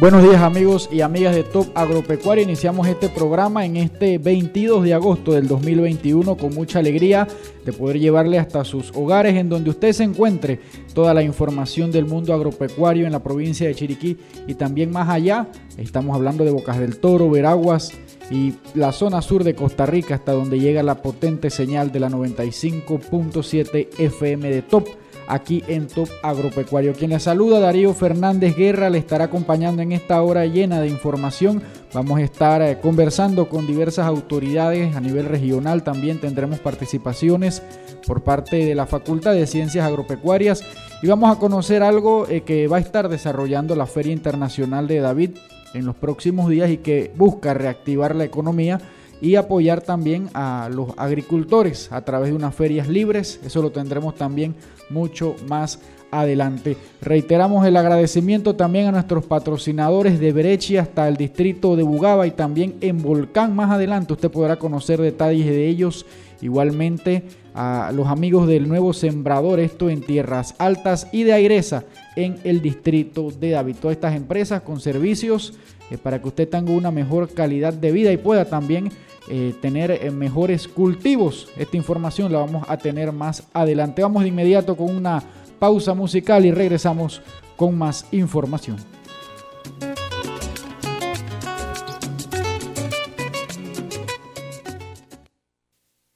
Buenos días amigos y amigas de Top Agropecuario. Iniciamos este programa en este 22 de agosto del 2021 con mucha alegría de poder llevarle hasta sus hogares en donde usted se encuentre toda la información del mundo agropecuario en la provincia de Chiriquí y también más allá. Estamos hablando de Bocas del Toro, Veraguas y la zona sur de Costa Rica hasta donde llega la potente señal de la 95.7 FM de Top aquí en Top Agropecuario. Quien le saluda, Darío Fernández Guerra, le estará acompañando en esta hora llena de información. Vamos a estar eh, conversando con diversas autoridades a nivel regional. También tendremos participaciones por parte de la Facultad de Ciencias Agropecuarias y vamos a conocer algo eh, que va a estar desarrollando la Feria Internacional de David en los próximos días y que busca reactivar la economía y apoyar también a los agricultores a través de unas ferias libres. Eso lo tendremos también mucho más adelante. Reiteramos el agradecimiento también a nuestros patrocinadores de Brechi hasta el distrito de Bugaba y también en Volcán. Más adelante usted podrá conocer detalles de ellos. Igualmente a los amigos del nuevo sembrador, esto en Tierras Altas y de Aireza en el distrito de David. Todas estas empresas con servicios eh, para que usted tenga una mejor calidad de vida y pueda también eh, tener eh, mejores cultivos. Esta información la vamos a tener más adelante. Vamos de inmediato con una pausa musical y regresamos con más información.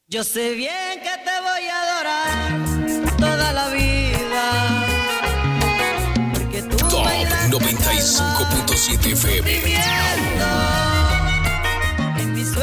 Yo sé bien que te voy a adorar toda la vida. Porque tú Top 95.7 FM. Su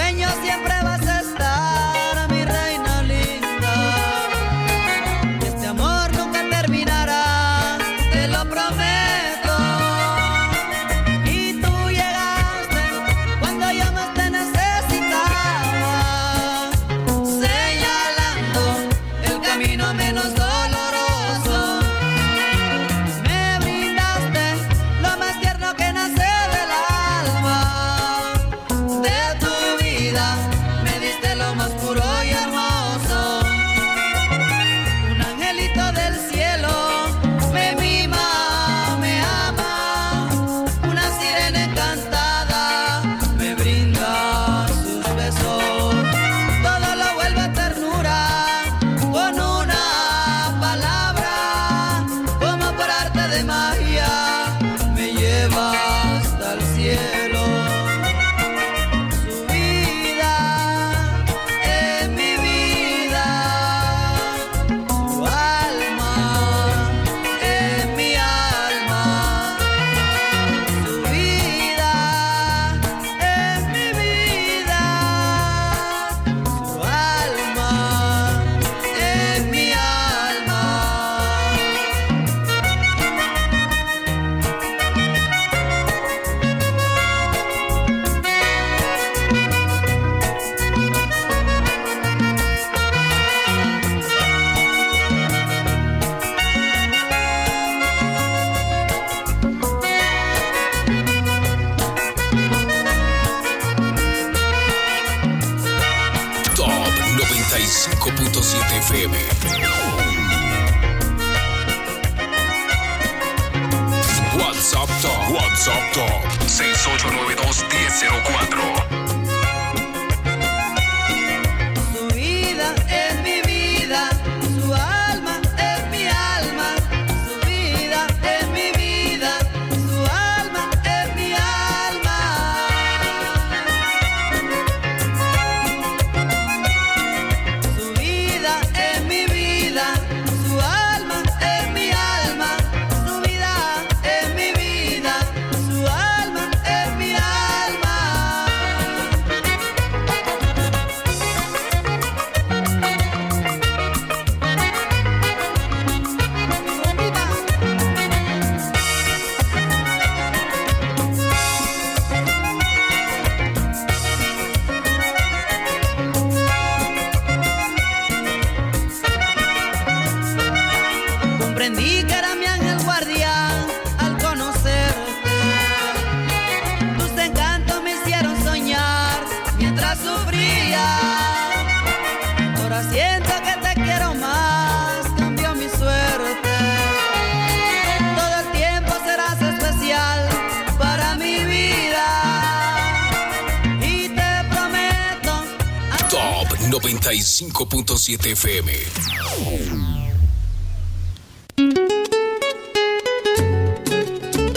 95.7 FM.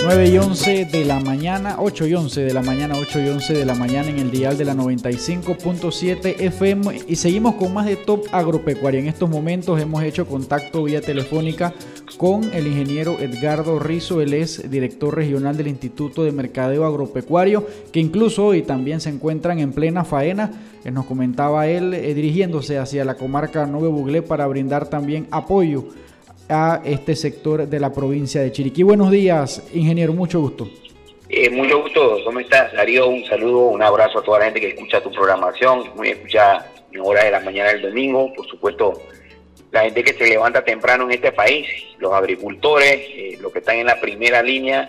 9 y 11 de la mañana, 8 y 11 de la mañana, 8 y 11 de la mañana en el dial de la 95.7 FM y seguimos con más de Top Agropecuaria. En estos momentos hemos hecho contacto vía telefónica con el ingeniero Edgardo Rizo, él es director regional del Instituto de Mercadeo Agropecuario, que incluso hoy también se encuentran en plena faena. Eh, nos comentaba él eh, dirigiéndose hacia la comarca Nueve Buglé para brindar también apoyo a este sector de la provincia de Chiriquí. Buenos días, ingeniero, mucho gusto. Eh, mucho gusto, ¿cómo estás, Darío? Un saludo, un abrazo a toda la gente que escucha tu programación, muy escuchada en horas de la mañana del domingo, por supuesto, la gente que se levanta temprano en este país, los agricultores, eh, los que están en la primera línea,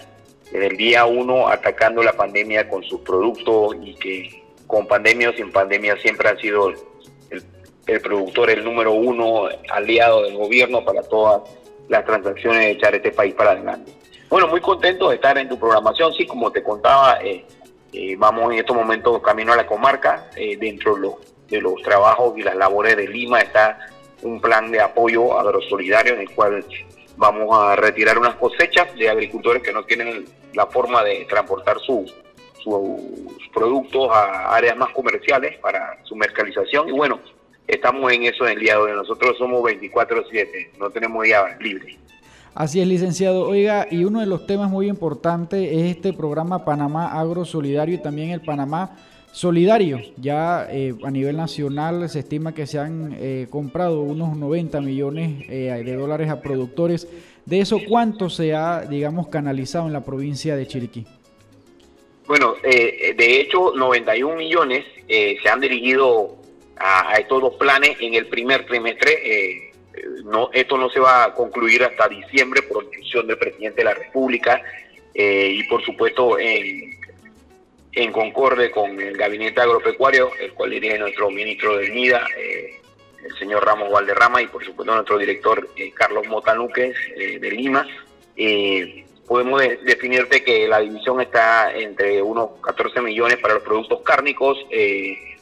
desde el día uno atacando la pandemia con sus productos y que con pandemia o sin pandemia siempre han sido el productor el número uno aliado del gobierno para todas las transacciones de echar este país para adelante. Bueno, muy contento de estar en tu programación. Sí, como te contaba, eh, eh, vamos en estos momentos camino a la comarca. Eh, dentro de los, de los trabajos y las labores de Lima está un plan de apoyo agrosolidario en el cual vamos a retirar unas cosechas de agricultores que no tienen la forma de transportar sus productos a áreas más comerciales para su mercantilización. Y bueno, estamos en eso en el día de hoy. Nosotros somos 24-7, no tenemos día libre. Así es, licenciado. Oiga, y uno de los temas muy importantes es este programa Panamá Agro Solidario y también el Panamá Solidario. Ya eh, a nivel nacional se estima que se han eh, comprado unos 90 millones eh, de dólares a productores. De eso, ¿cuánto se ha, digamos, canalizado en la provincia de Chiriquí? Bueno, de hecho, 91 millones se han dirigido a, estos dos planes en el primer trimestre. Eh, no, esto no se va a concluir hasta diciembre por instrucción del presidente de la República eh, y por supuesto en, en concorde con el gabinete agropecuario, el cual dirige nuestro ministro del MIDA, eh, el señor Ramos Valderrama y por supuesto nuestro director Carlos Motanuques de Lima. podemos definirte que la división está entre unos 14 millones para los productos cárnicos, eh,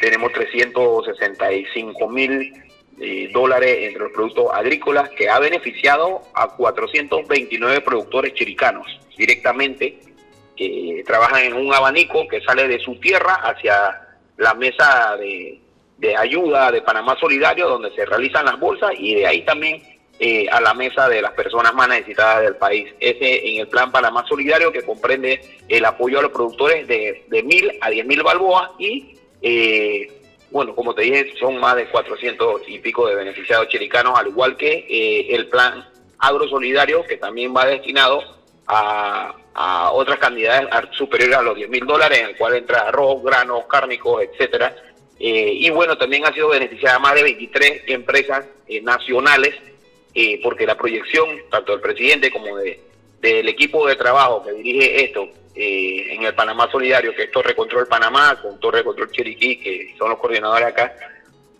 tenemos 365 mil eh, dólares entre los productos agrícolas que ha beneficiado a 429 productores chiricanos directamente que trabajan en un abanico que sale de su tierra hacia la mesa de, ayuda de Panamá Solidario donde se realizan las bolsas y de ahí también eh, a la mesa de las personas más necesitadas del país. Ese en el plan Panamá Solidario que comprende el apoyo a los productores de mil a diez mil balboas y eh, bueno, como te dije, son más de 400 y pico de beneficiados chiricanos, al igual que eh, el plan agrosolidario, que también va destinado a, otras cantidades superiores a los 10 mil dólares, en el cual entra arroz, granos, cárnicos, etcétera. Eh, y bueno, también ha sido beneficiada más de 23 empresas nacionales, porque la proyección, tanto del presidente como de, del equipo de trabajo que dirige esto, eh, en el Panamá Solidario, que es Torre Control Panamá, con Torre Control Chiriquí, que son los coordinadores acá,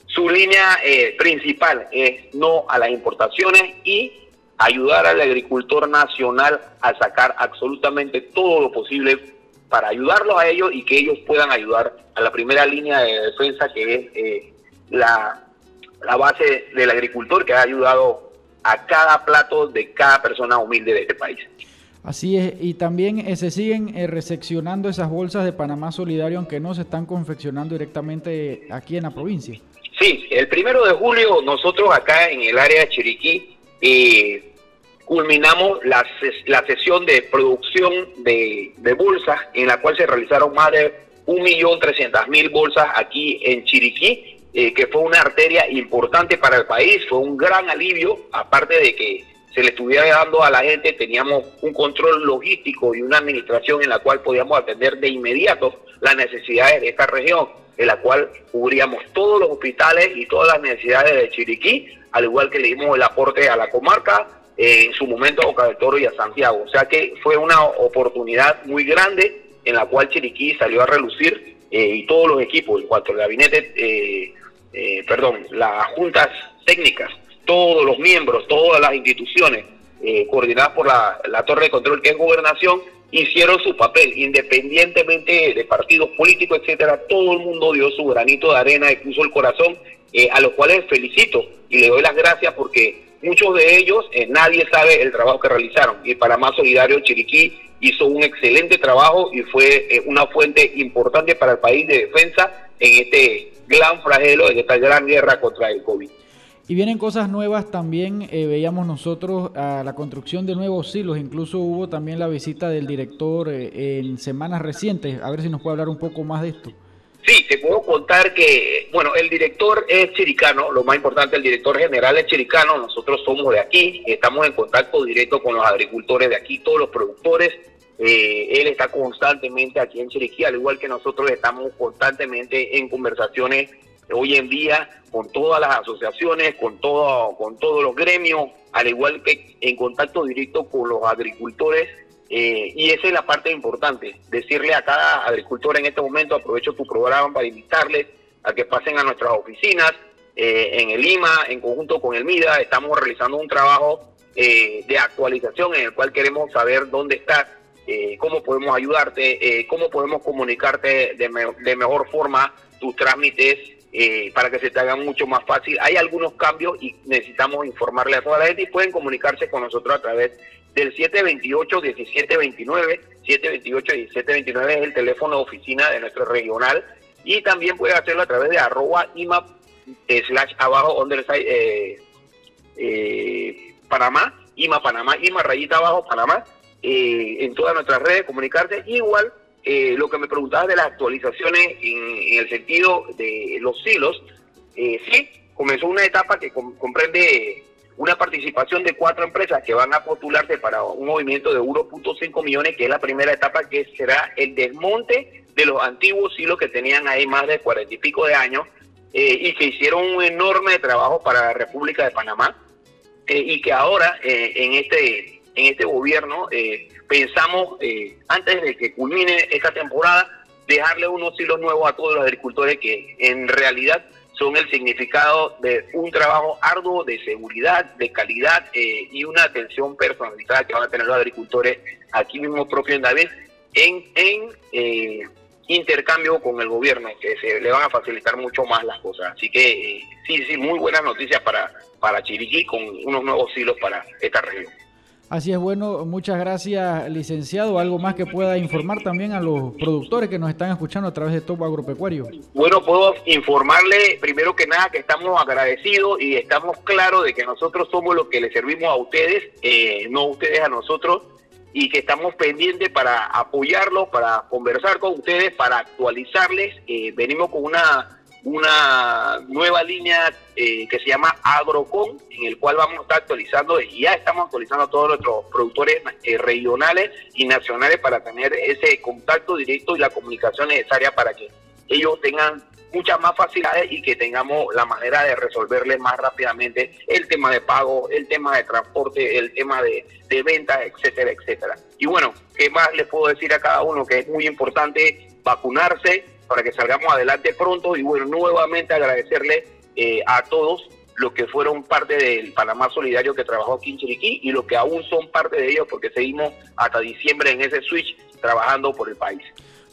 su línea eh, principal es no a las importaciones y ayudar al agricultor nacional a sacar absolutamente todo lo posible para ayudarlos a ellos y que ellos puedan ayudar a la primera línea de defensa que es eh, la, la base del agricultor que ha ayudado a cada plato de cada persona humilde de este país. Así es, y también eh, se siguen eh, recepcionando esas bolsas de Panamá Solidario, aunque no se están confeccionando directamente aquí en la provincia. Sí, el primero de julio nosotros acá en el área de Chiriquí eh, culminamos la, la, sesión de producción de, bolsas en la cual se realizaron más de 1.300.000 bolsas aquí en Chiriquí, que fue una arteria importante para el país, fue un gran alivio, aparte de que se le estuviera dando a la gente, teníamos un control logístico y una administración en la cual podíamos atender de inmediato las necesidades de esta región, en la cual cubríamos todos los hospitales y todas las necesidades de Chiriquí, al igual que le dimos el aporte a la comarca, eh, en su momento a Boca del Toro y a Santiago. O sea que fue una oportunidad muy grande en la cual Chiriquí salió a relucir eh, y todos los equipos, en cuanto al gabinete, eh, perdón, las juntas técnicas todos los miembros, todas las instituciones eh, coordinadas por la, Torre de Control, que es Gobernación, hicieron su papel, independientemente de partidos políticos, etcétera, todo el mundo dio su granito de arena y el corazón, eh, a los cuales felicito y le doy las gracias porque muchos de ellos, eh, nadie sabe el trabajo que realizaron. Y para más Solidario Chiriquí hizo un excelente trabajo y fue una fuente importante para el país de defensa en este gran flagelo, en esta gran guerra contra el COVID. Y vienen cosas nuevas también, eh, veíamos nosotros a la construcción de nuevos silos, incluso hubo también la visita del director eh, en semanas recientes, a ver si nos puede hablar un poco más de esto. Sí, te puedo contar que, bueno, el director es chiricano, lo más importante, el director general es chiricano, nosotros somos de aquí, estamos en contacto directo con los agricultores de aquí, todos los productores, eh, él está constantemente aquí en Chiriquí, al igual que nosotros estamos constantemente en conversaciones hoy en día con todas las asociaciones, con, todo, con todos los gremios, al igual que en contacto directo con los agricultores. Eh, y esa es la parte importante, decirle a cada agricultor en este momento, aprovecho tu programa para invitarles a que pasen a nuestras oficinas eh, en el Lima, en conjunto con el MIDA, estamos realizando un trabajo eh, de actualización en el cual queremos saber dónde estás, cómo podemos ayudarte, cómo podemos comunicarte de, de mejor forma tus trámites eh, para que se te haga mucho más fácil. Hay algunos cambios y necesitamos informarle a toda la gente y pueden comunicarse con nosotros a través del 728-1729. 728-1729 es el teléfono de oficina de nuestro regional y también puede hacerlo a través de arroba ima slash abajo underside eh, eh, Panamá, ima Panamá, ima rayita abajo Panamá, en todas nuestras redes, comunicarse igual eh, lo que me preguntabas de las actualizaciones en, el sentido de los silos, eh, sí, comenzó una etapa que comprende una participación de cuatro empresas que van a postularse para un movimiento de 1.5 millones, que es la primera etapa que será el desmonte de los antiguos silos que tenían ahí más de cuarenta y pico de años eh, y que hicieron un enorme trabajo para la República de Panamá y que ahora en este en este gobierno eh, pensamos, eh, antes de que culmine esta temporada, dejarle unos hilos nuevos a todos los agricultores que en realidad son el significado de un trabajo arduo de seguridad, de calidad eh, y una atención personalizada que van a tener los agricultores aquí mismo propio en David en, en intercambio con el gobierno, que se le van a facilitar mucho más las cosas. Así que sí, sí, muy buenas noticias para, para Chiriquí con unos nuevos hilos para esta región. Así es, bueno, muchas gracias, licenciado. ¿Algo más que pueda informar también a los productores que nos están escuchando a través de Top Agropecuario? Bueno, puedo informarle primero que nada que estamos agradecidos y estamos claros de que nosotros somos los que le servimos a ustedes, eh, no ustedes a nosotros, y que estamos pendientes para apoyarlos, para conversar con ustedes, para actualizarles. Eh, venimos con una una nueva línea eh, que se llama Agrocom, en el cual vamos a estar actualizando y ya estamos actualizando a todos nuestros productores eh, regionales y nacionales para tener ese contacto directo y la comunicación necesaria para que ellos tengan muchas más facilidades y que tengamos la manera de resolverles más rápidamente el tema de pago, el tema de transporte, el tema de, de ventas, etcétera, etcétera. Y bueno, ¿qué más les puedo decir a cada uno? Que es muy importante vacunarse, para que salgamos adelante pronto y bueno, nuevamente agradecerle eh, a todos los que fueron parte del Panamá Solidario que trabajó aquí en Chiriquí y los que aún son parte de ellos porque seguimos hasta diciembre en ese switch trabajando por el país.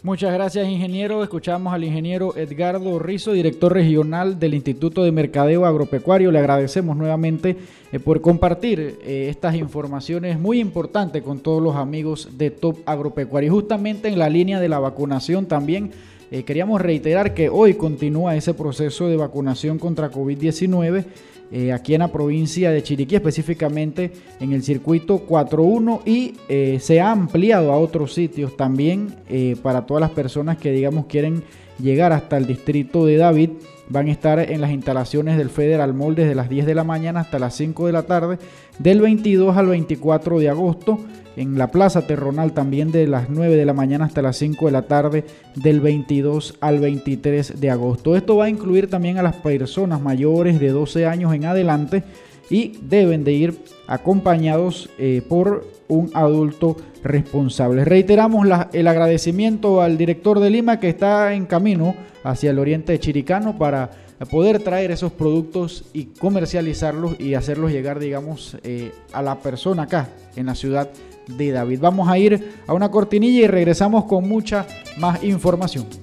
Muchas gracias, ingeniero. Escuchamos al ingeniero Edgardo Rizo, director regional del Instituto de Mercadeo Agropecuario. Le agradecemos nuevamente eh, por compartir eh, estas informaciones muy importantes con todos los amigos de Top Agropecuario. Justamente en la línea de la vacunación también eh, queríamos reiterar que hoy continúa ese proceso de vacunación contra COVID-19 eh, aquí en la provincia de Chiriquí, específicamente en el circuito 4.1 y eh, se ha ampliado a otros sitios también para todas las personas que digamos quieren llegar hasta el distrito de David. Van a estar en las instalaciones del Federal Mall desde las 10 de la mañana hasta las 5 de la tarde, del 22 al 24 de agosto en la Plaza Terronal también de las 9 de la mañana hasta las 5 de la tarde del 22 al 23 de agosto. Esto va a incluir también a las personas mayores de 12 años en adelante y deben de ir acompañados eh, por un adulto responsable. Reiteramos el agradecimiento al director de Lima que está en camino hacia el oriente chiricano para poder traer esos productos y comercializarlos y hacerlos llegar, digamos, eh, a la persona acá en la ciudad de David. Vamos a ir a una cortinilla y regresamos con mucha más información.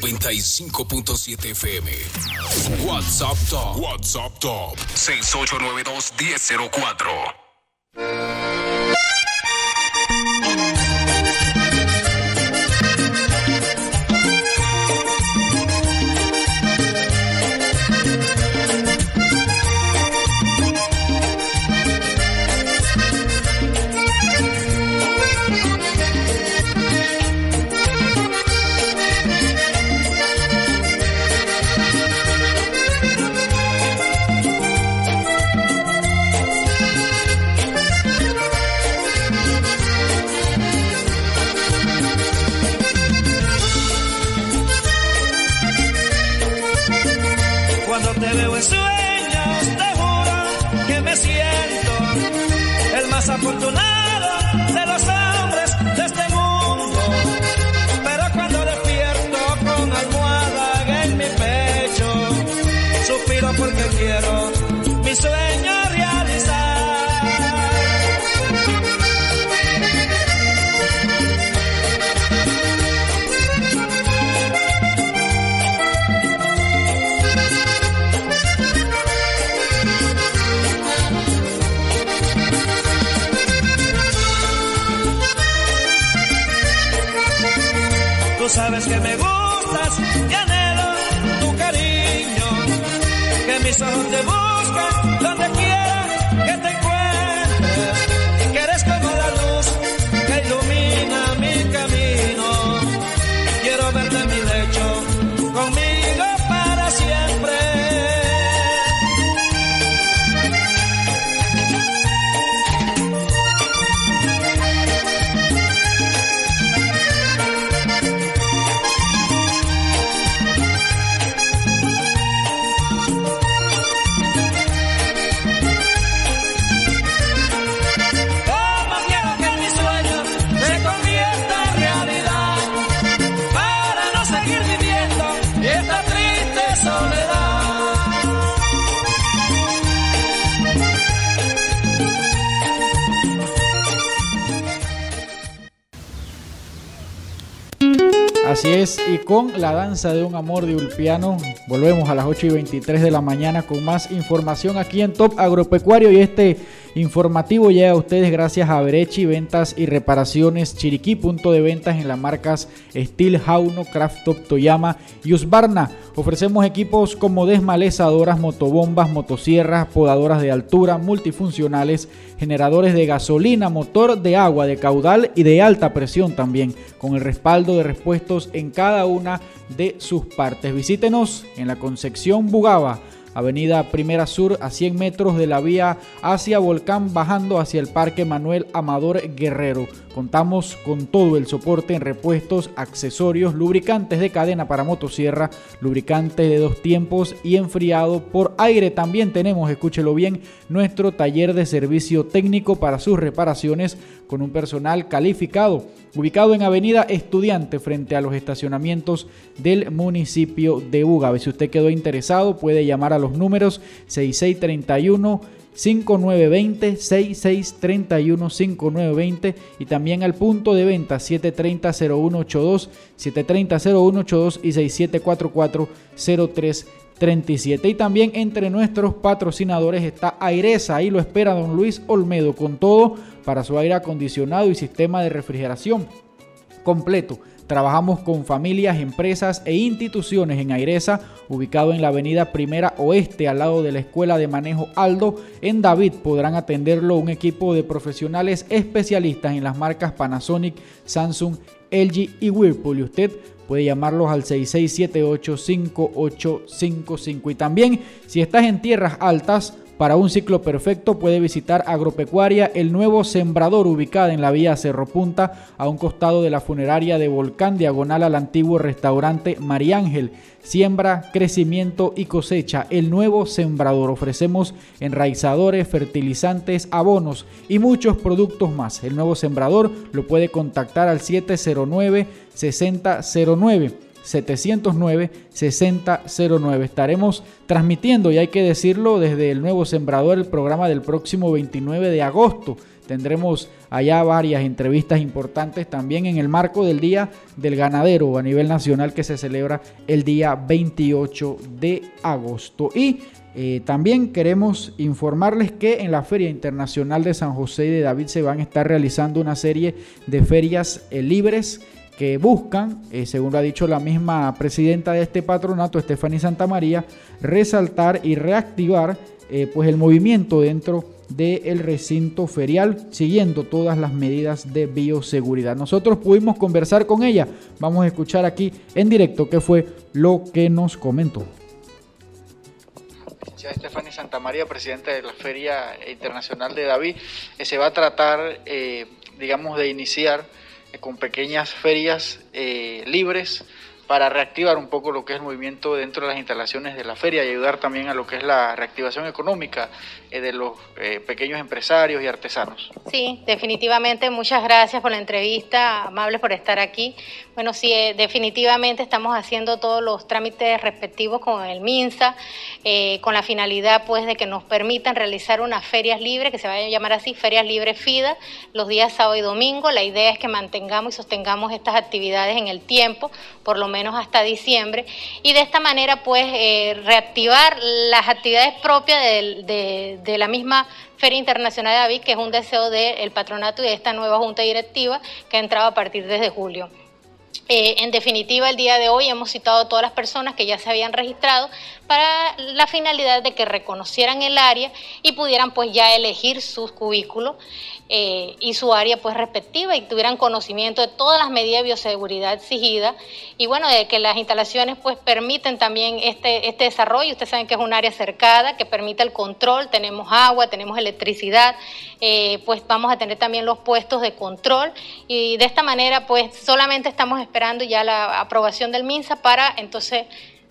95.7 FM. WhatsApp Top. WhatsApp Top. 6892 Así es, y con la danza de un amor de Ulpiano, volvemos a las 8 y 23 de la mañana con más información aquí en Top Agropecuario y este informativo llega a ustedes gracias a Berechi, ventas y reparaciones Chiriquí, punto de ventas en las marcas Steel, Jauno, Craft Top, Toyama y Usbarna. Ofrecemos equipos como desmalezadoras, motobombas, motosierras, podadoras de altura, multifuncionales, generadores de gasolina, motor de agua, de caudal y de alta presión también, con el respaldo de repuestos en cada una de sus partes. Visítenos en la Concepción Bugaba. Avenida Primera Sur a 100 metros de la vía hacia Volcán bajando hacia el Parque Manuel Amador Guerrero. Contamos con todo el soporte en repuestos, accesorios, lubricantes de cadena para motosierra, lubricantes de dos tiempos y enfriado por aire. También tenemos, escúchelo bien, nuestro taller de servicio técnico para sus reparaciones con un personal calificado, ubicado en Avenida Estudiante frente a los estacionamientos del municipio de Ugave. Si usted quedó interesado, puede llamar a los números 6631 5920 6631 5920 y también al punto de venta 730 0182 730 0182 y 6744 0337 y también entre nuestros patrocinadores está Airesa, ahí lo espera don Luis Olmedo con todo para su aire acondicionado y sistema de refrigeración completo. Trabajamos con familias, empresas e instituciones en Airesa, ubicado en la avenida Primera Oeste, al lado de la Escuela de Manejo Aldo. En David podrán atenderlo un equipo de profesionales especialistas en las marcas Panasonic, Samsung, LG y Whirlpool. Y usted puede llamarlos al 6678-5855. Y también, si estás en tierras altas, Para un ciclo perfecto puede visitar Agropecuaria, el nuevo sembrador ubicada en la vía Cerro Punta, a un costado de la funeraria de Volcán, diagonal al antiguo restaurante María Ángel. Siembra, crecimiento y cosecha. El nuevo sembrador. Ofrecemos enraizadores, fertilizantes, abonos y muchos productos más. El nuevo sembrador lo puede contactar al 709 6009. 709-6009. Estaremos transmitiendo, y hay que decirlo, desde el nuevo Sembrador el programa del próximo 29 de agosto. Tendremos allá varias entrevistas importantes también en el marco del Día del Ganadero a nivel nacional que se celebra el día 28 de agosto. Y eh, también queremos informarles que en la Feria Internacional de San José de David se van a estar realizando una serie de ferias eh, libres que buscan, eh, según lo ha dicho la misma presidenta de este patronato, Stephanie Santamaría, resaltar y reactivar eh, pues el movimiento dentro del recinto ferial, siguiendo todas las medidas de bioseguridad. Nosotros pudimos conversar con ella, vamos a escuchar aquí en directo qué fue lo que nos comentó. Stephanie Santamaría, presidenta de la Feria Internacional de David, eh, se va a tratar, digamos, de iniciar con pequeñas ferias eh, libres para reactivar un poco lo que es el movimiento dentro de las instalaciones de la feria y ayudar también a lo que es la reactivación económica. eh, de los eh, pequeños empresarios y artesanos. Sí, definitivamente, muchas gracias por la entrevista, amables por estar aquí. Bueno, sí, eh, definitivamente estamos haciendo todos los trámites respectivos con el MINSA, con la finalidad pues de que nos permitan realizar unas ferias libres, que se vayan a llamar así, ferias libres FIDA, los días sábado y domingo. La idea es que mantengamos y sostengamos estas actividades en el tiempo, por lo menos hasta diciembre, y de esta manera pues eh, reactivar las actividades propias de, de, la misma Feria Internacional de David, que es un deseo del patronato y de esta nueva junta directiva que ha entrado a partir desde julio. Eh, en definitiva, el día de hoy hemos citado a todas las personas que ya se habían registrado para la finalidad de que reconocieran el área y pudieran pues ya elegir sus cubículos eh, y su área pues respectiva y tuvieran conocimiento de todas las medidas de bioseguridad exigidas. Y bueno, de que las instalaciones pues permiten también este, este desarrollo. Ustedes saben que es un área cercada que permite el control, tenemos agua, tenemos electricidad, eh, pues vamos a tener también los puestos de control. Y de esta manera pues solamente estamos esperando ya la aprobación del MINSA para entonces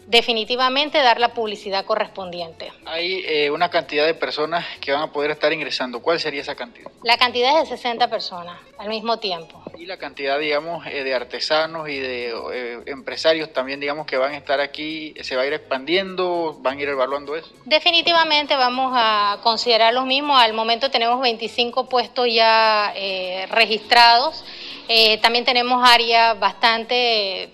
definitivamente dar la publicidad correspondiente. Hay eh, una cantidad de personas que van a poder estar ingresando. ¿Cuál sería esa cantidad? La cantidad es de 60 personas al mismo tiempo. Y la cantidad, digamos, eh, de artesanos y de eh, empresarios también, digamos, que van a estar aquí, ¿se va a ir expandiendo? ¿Van a ir evaluando eso? Definitivamente vamos a considerar los mismos. Al momento tenemos 25 puestos ya registrados. también tenemos áreas bastante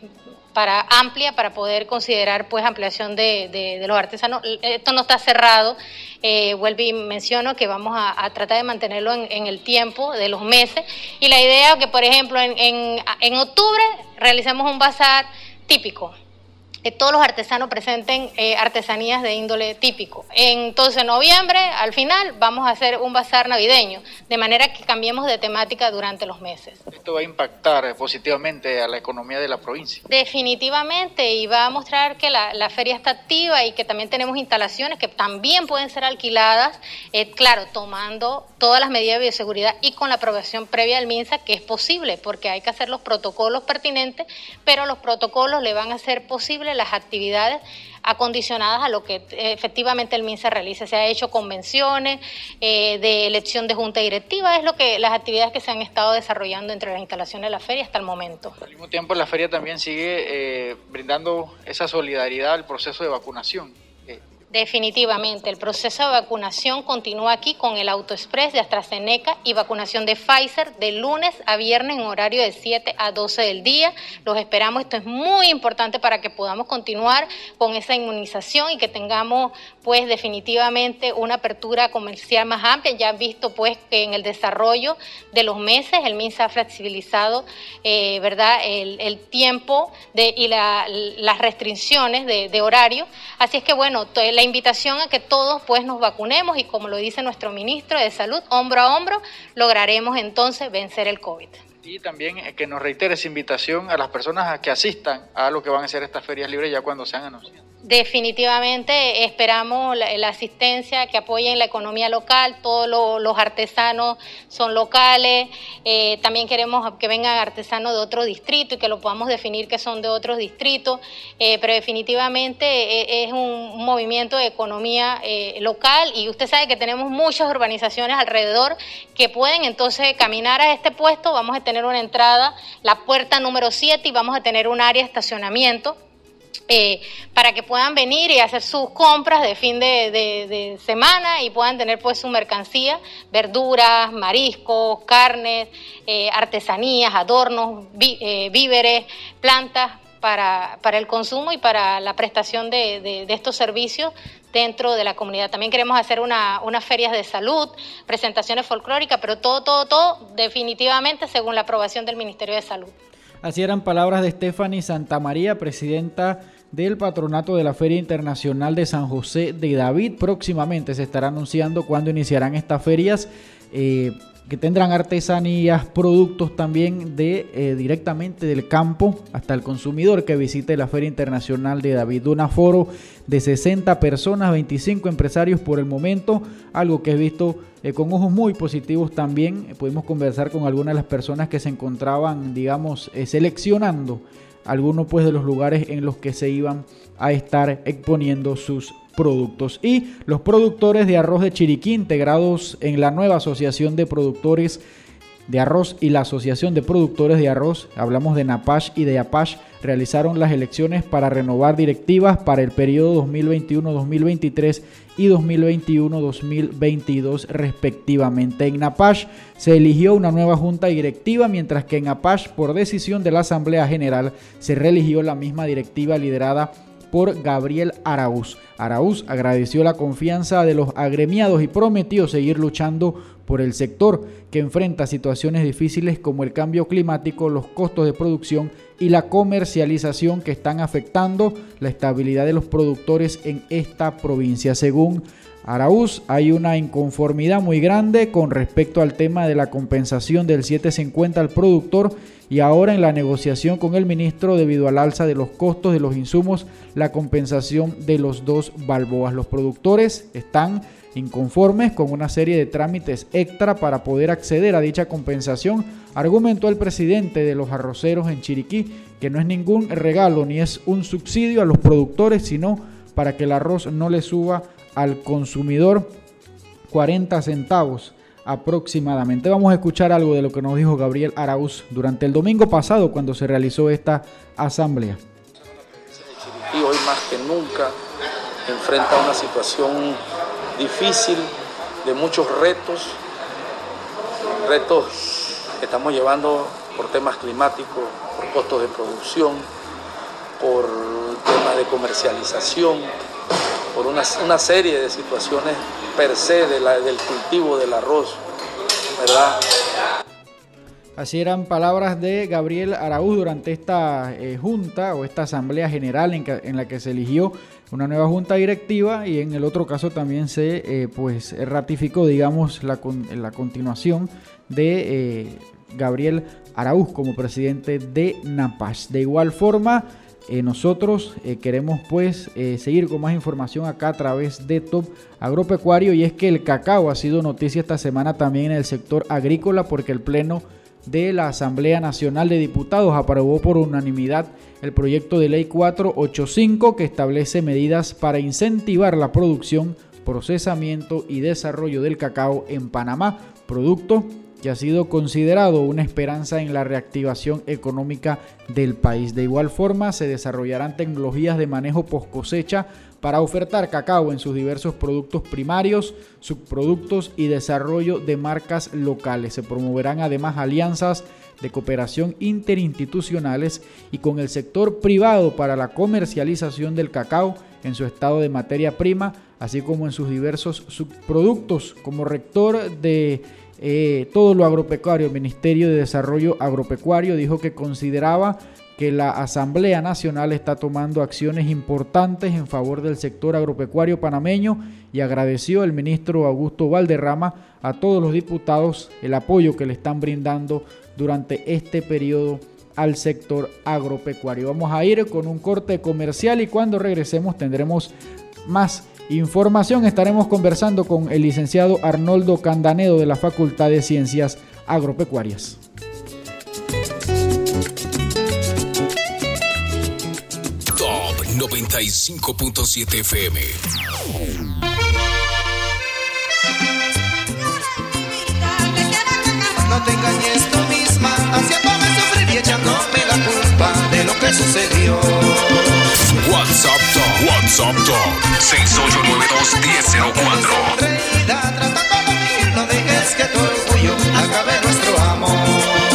para amplia para poder considerar pues ampliación de, de, los artesanos. Esto no está cerrado, eh, vuelvo y menciono que vamos a, tratar de mantenerlo en, el tiempo de los meses. Y la idea es que por ejemplo en, en, en octubre realicemos un bazar típico que todos los artesanos presenten eh, artesanías de índole típico. Entonces, en noviembre, al final, vamos a hacer un bazar navideño, de manera que cambiemos de temática durante los meses. ¿Esto va a impactar positivamente a la economía de la provincia? Definitivamente, y va a mostrar que la, feria está activa y que también tenemos instalaciones que también pueden ser alquiladas, eh, claro, tomando todas las medidas de bioseguridad y con la aprobación previa del MINSA, que es posible, porque hay que hacer los protocolos pertinentes, pero los protocolos le van a ser posible las actividades acondicionadas a lo que eh, efectivamente el MINSA realiza. Se ha hecho convenciones eh, de elección de junta directiva, es lo que las actividades que se han estado desarrollando entre las instalaciones de la feria hasta el momento. Al mismo tiempo, la feria también sigue eh, brindando esa solidaridad al proceso de vacunación. Definitivamente, el proceso de vacunación continúa aquí con el AutoExpress de AstraZeneca y vacunación de Pfizer de lunes a viernes en horario de 7 a 12 del día. Los esperamos, esto es muy importante para que podamos continuar con esa inmunización y que tengamos pues definitivamente una apertura comercial más amplia. Ya han visto pues que en el desarrollo de los meses el MINSA ha flexibilizado eh, ¿verdad? El, tiempo de, y las restricciones de, de horario. Así es que bueno, la invitación a que todos pues nos vacunemos y como lo dice nuestro ministro de Salud, hombro a hombro, lograremos entonces vencer el COVID. Y también eh, que nos reitere esa invitación a las personas a que asistan a lo que van a ser estas ferias libres ya cuando sean anunciadas. Definitivamente esperamos la, asistencia que apoyen la economía local, todos los artesanos son locales, eh, también queremos que vengan artesanos de otro distrito y que lo podamos definir que son de otros distritos, eh, pero definitivamente eh, es un, movimiento de economía local y usted sabe que tenemos muchas urbanizaciones alrededor que pueden entonces caminar a este puesto, vamos a tener una entrada, la puerta número 7 y vamos a tener un área de estacionamiento eh, para que puedan venir y hacer sus compras de fin de, semana y puedan tener pues su mercancía, verduras, mariscos, carnes, eh, artesanías, adornos, eh, víveres, plantas para, para, el consumo y para la prestación de, estos servicios dentro de la comunidad. También queremos hacer una, unas ferias de salud, presentaciones folclóricas, pero todo, todo, todo definitivamente según la aprobación del Ministerio de Salud. Así eran palabras de Stephanie Santamaría, presidenta del patronato de la Feria Internacional de San José de David. Próximamente se estará anunciando cuándo iniciarán estas ferias. Eh, que tendrán artesanías, productos también de eh, directamente del campo hasta el consumidor que visite la Feria Internacional de David. Un aforo de 60 personas, 25 empresarios por el momento, algo que he visto eh, con ojos muy positivos también. Pudimos conversar con algunas de las personas que se encontraban, digamos, eh, seleccionando algunos pues de los lugares en los que se iban a estar exponiendo sus productos. Y los productores de arroz de Chiriquí, integrados en la nueva Asociación de Productores de Arroz y la Asociación de Productores de Arroz, hablamos de Napash y de Apash, realizaron las elecciones para renovar directivas para el periodo 2021-2023 y 2021-2022 respectivamente. En Napash se eligió una nueva junta directiva, mientras que en Apash, por decisión de la Asamblea General, se reeligió la misma directiva liderada por Gabriel Araúz. Araúz agradeció la confianza de los agremiados y prometió seguir luchando por el sector que enfrenta situaciones difíciles como el cambio climático, los costos de producción y la comercialización que están afectando la estabilidad de los productores en esta provincia. Según Araúz, hay una inconformidad muy grande con respecto al tema de la compensación del 750 al productor y ahora en la negociación con el ministro debido al alza de los costos de los insumos, la compensación de los dos balboas. Los productores están inconformes con una serie de trámites extra para poder acceder a dicha compensación, argumentó el presidente de los arroceros en Chiriquí que no es ningún regalo ni es un subsidio a los productores, sino para que el arroz no le suba al consumidor 40 centavos aproximadamente. Vamos a escuchar algo de lo que nos dijo Gabriel Arauz durante el domingo pasado cuando se realizó esta asamblea. Y hoy más que nunca enfrenta una situación difícil de muchos retos, retos que estamos llevando por temas climáticos, por costos de producción, por temas de comercialización, por una, serie de situaciones per se del cultivo del arroz, ¿verdad? Así eran palabras de Gabriel Araúz durante esta eh, junta o esta asamblea general en, la que se eligió una nueva junta directiva y en el otro caso también se eh, pues ratificó digamos la, la continuación de eh, Gabriel Araúz como presidente de NAPAS. De igual forma, eh, nosotros eh, queremos pues eh, seguir con más información acá a través de Top Agropecuario y es que el cacao ha sido noticia esta semana también en el sector agrícola porque el Pleno de la Asamblea Nacional de Diputados aprobó por unanimidad el proyecto de ley 485 que establece medidas para incentivar la producción, procesamiento y desarrollo del cacao en Panamá, producto que ha sido considerado una esperanza en la reactivación económica del país. De igual forma, se desarrollarán tecnologías de manejo post cosecha para ofertar cacao en sus diversos productos primarios, subproductos y desarrollo de marcas locales. Se promoverán además alianzas de cooperación interinstitucionales y con el sector privado para la comercialización del cacao en su estado de materia prima, así como en sus diversos subproductos. Como rector de eh, todo lo agropecuario. El Ministerio de Desarrollo Agropecuario dijo que consideraba que la Asamblea Nacional está tomando acciones importantes en favor del sector agropecuario panameño y agradeció al ministro Augusto Valderrama a todos los diputados el apoyo que le están brindando durante este periodo al sector agropecuario. Vamos a ir con un corte comercial y cuando regresemos tendremos más información. Estaremos conversando con el licenciado Arnoldo Candanedo de la Facultad de Ciencias Agropecuarias. Top 95.7 FM. No te engañes tú misma, haciéndome sufrir y echándome la culpa de lo que sucedió. WhatsApp Top. WhatsApp Top. 6892-1004. Reída, tratando de vivir, no que acabe nuestro amor.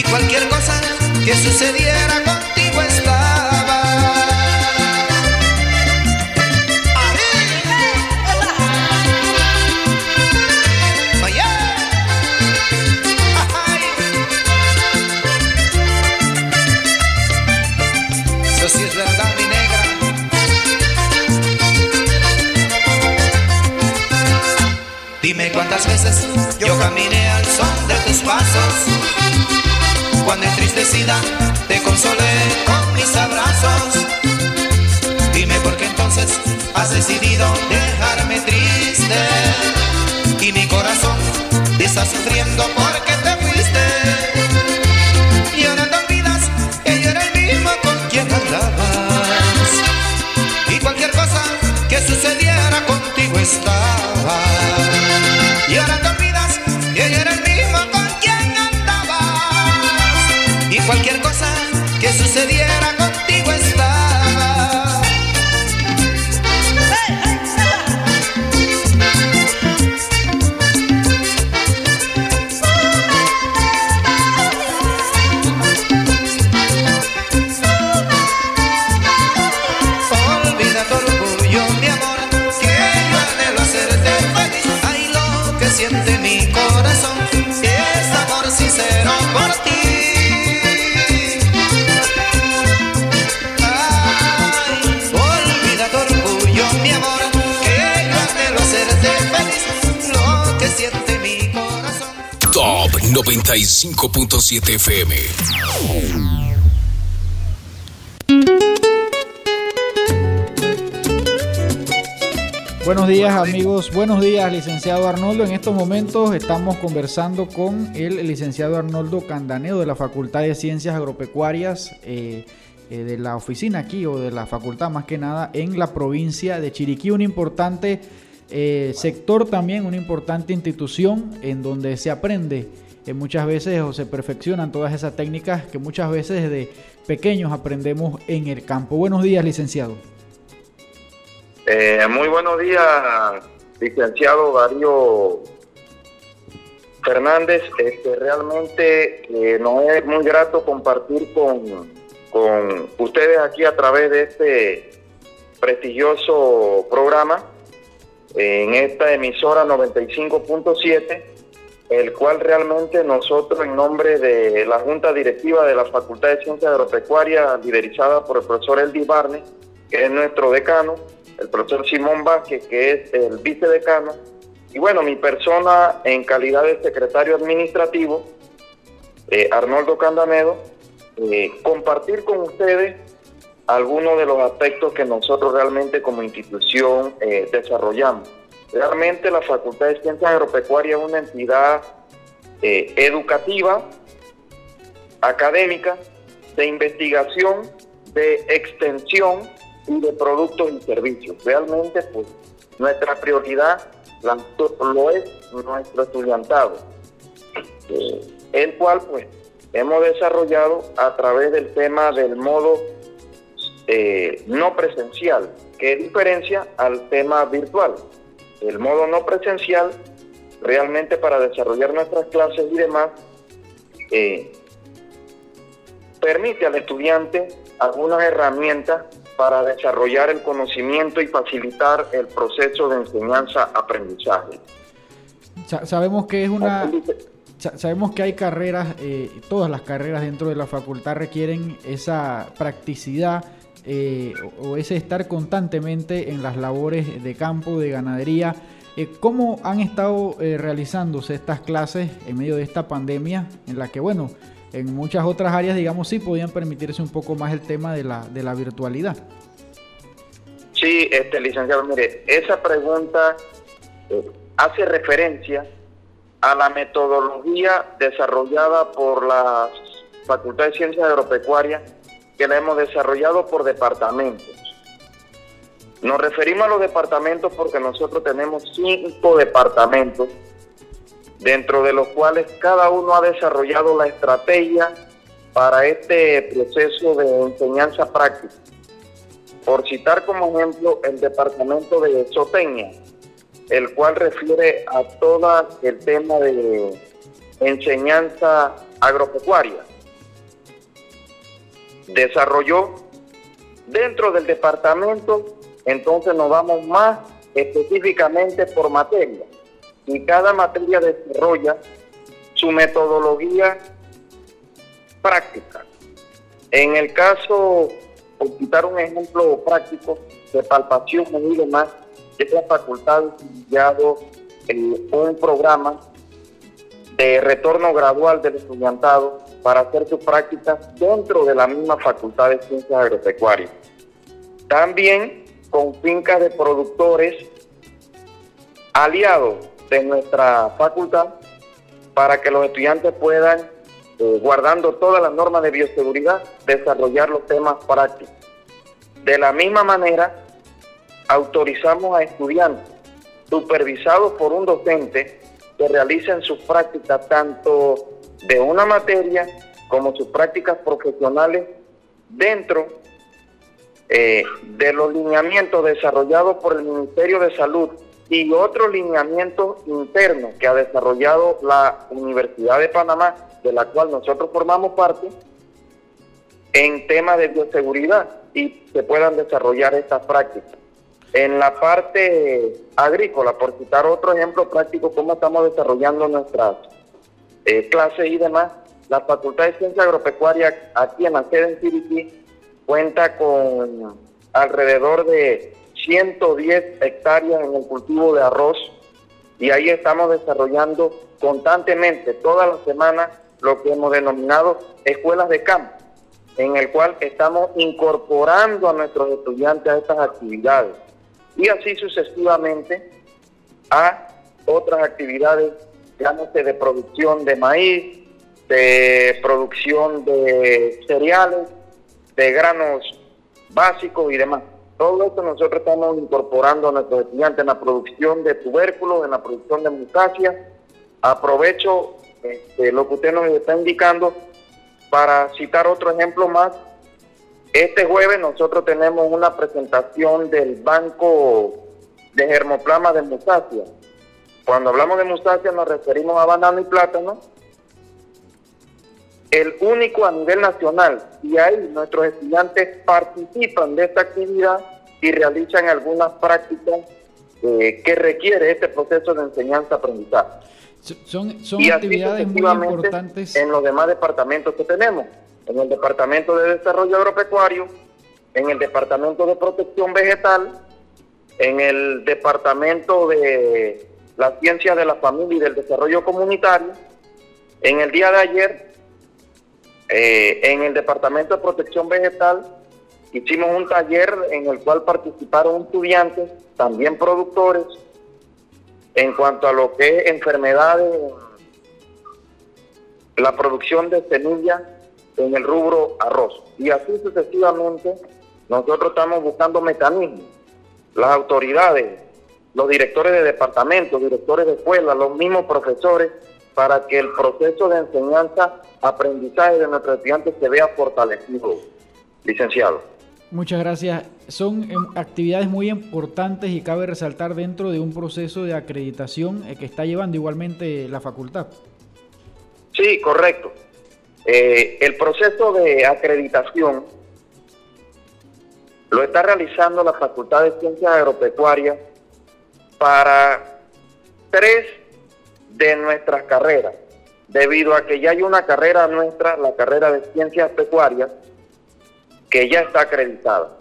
Y cualquier cosa que sucediera contigo. Ay. Eso sí es verdad, mi negra. Dime cuántas veces yo caminé al son de tus pasos. Cuando entristecida te consolé con mis abrazos. Dime por qué entonces has decidido dejarme triste. Y mi corazón está sufriendo porque te fuiste. Y ahora te olvidas que yo era el mismo con quien andabas. Y cualquier cosa que sucediera contigo estaba. Y ahora te olvidas que yo era el mismo Cualquier cosa que sucediera 95.7 FM. Buenos días amigos, buenos días licenciado Arnoldo. En estos momentos estamos conversando con el licenciado Arnoldo Candaneo de la Facultad de Ciencias Agropecuarias eh, eh, de la oficina aquí o de la facultad más que nada en la provincia de Chiriquí, un importante eh, sector también, una importante institución en donde se aprende eh, muchas veces o se perfeccionan todas esas técnicas que muchas veces desde pequeños aprendemos en el campo. Buenos días licenciado. Eh, muy buenos días, licenciado Darío Fernández, este, realmente eh, nos es muy grato compartir con, con ustedes aquí a través de este prestigioso programa en esta emisora 95.7, el cual realmente nosotros en nombre de la Junta Directiva de la Facultad de Ciencias Agropecuarias, liderizada por el profesor Eldi Barnes, que es nuestro decano, el profesor Simón Vázquez, que es el vicedecano, y bueno, mi persona en calidad de secretario administrativo, eh, Arnoldo Candanedo, eh, compartir con ustedes algunos de los aspectos que nosotros realmente como institución eh, desarrollamos. Realmente la Facultad de Ciencias Agropecuarias es una entidad educativa, académica, de investigación, de extensión y de productos y servicios. Realmente, pues, nuestra prioridad lo es nuestro estudiantado, eh, el cual pues hemos desarrollado a través del tema del modo eh, no presencial, que diferencia al tema virtual. El modo no presencial, realmente para desarrollar nuestras clases y demás, eh, permite al estudiante algunas herramientas para desarrollar el conocimiento y facilitar el proceso de enseñanza-aprendizaje. Sabemos que es una... Sabemos que hay carreras, eh, todas las carreras dentro de la facultad requieren esa practicidad eh, o ese estar constantemente en las labores de campo, de ganadería. Eh, ¿Cómo han estado realizándose estas clases en medio de esta pandemia en la que, bueno, en muchas otras áreas, digamos, sí podían permitirse un poco más el tema de la, de la virtualidad. Sí, este licenciado, mire, esa pregunta eh, hace referencia a la metodología desarrollada por la Facultad de Ciencias Agropecuarias que la hemos desarrollado por departamentos. Nos referimos a los departamentos porque nosotros tenemos cinco departamentos dentro de los cuales cada uno ha desarrollado la estrategia para este proceso de enseñanza práctica. Por citar como ejemplo el departamento de Soteña, el cual refiere a todo el tema de enseñanza agropecuaria. Desarrolló dentro del departamento, entonces nos vamos más específicamente por materia y cada materia desarrolla su metodología práctica. En el caso, por citar un ejemplo práctico de palpación y demás, es la facultad desarrollado un programa de retorno gradual del estudiantado para hacer sus prácticas dentro de la misma facultad de ciencias agropecuarias. También con fincas de productores aliados de nuestra facultad para que los estudiantes puedan, eh, guardando todas las normas de bioseguridad, desarrollar los temas prácticos. De la misma manera, autorizamos a estudiantes supervisados por un docente que realicen sus prácticas tanto de una materia como sus prácticas profesionales dentro eh, de los lineamientos desarrollados por el Ministerio de Salud y otro lineamiento interno que ha desarrollado la Universidad de Panamá, de la cual nosotros formamos parte, en temas de bioseguridad y se puedan desarrollar estas prácticas. En la parte agrícola, por citar otro ejemplo práctico, cómo estamos desarrollando nuestras eh, clases y demás, la Facultad de Ciencia Agropecuaria aquí en la sede en Chiriquí cuenta con alrededor de 110 hectáreas en el cultivo de arroz y ahí estamos desarrollando constantemente, toda la semana, lo que hemos denominado escuelas de campo, en el cual estamos incorporando a nuestros estudiantes a estas actividades y así sucesivamente a otras actividades, llámese de producción de maíz, de producción de cereales, de granos básicos y demás. Todo esto nosotros estamos incorporando a nuestros estudiantes en la producción de tubérculos, en la producción de mutáceas. Aprovecho este, lo que usted nos está indicando para citar otro ejemplo más. Este jueves nosotros tenemos una presentación del Banco de germoplasma de musácea. Cuando hablamos de musácea nos referimos a banano y plátano. El único a nivel nacional y ahí nuestros estudiantes participan de esta actividad y realizan algunas prácticas eh, que requiere este proceso de enseñanza-aprendizaje. Son, son Y así actividades muy importantes. En los demás departamentos que tenemos, en el Departamento de Desarrollo Agropecuario, en el Departamento de Protección Vegetal, en el Departamento de la Ciencia de la Familia y del Desarrollo Comunitario. En el día de ayer, eh, en el Departamento de Protección Vegetal, hicimos un taller en el cual participaron estudiantes, también productores, en cuanto a lo que es enfermedades, la producción de semillas en el rubro arroz. Y así sucesivamente, nosotros estamos buscando mecanismos. Las autoridades, los directores de departamentos, directores de escuelas, los mismos profesores, para que el proceso de enseñanza, aprendizaje de nuestros estudiantes se vea fortalecido, licenciado. Muchas gracias. Son em, actividades muy importantes y cabe resaltar dentro de un proceso de acreditación eh, que está llevando igualmente la facultad. Sí, correcto. Eh, el proceso de acreditación lo está realizando la Facultad de Ciencias Agropecuarias para tres de nuestras carreras, debido a que ya hay una carrera nuestra, la carrera de Ciencias Pecuarias, que ya está acreditada.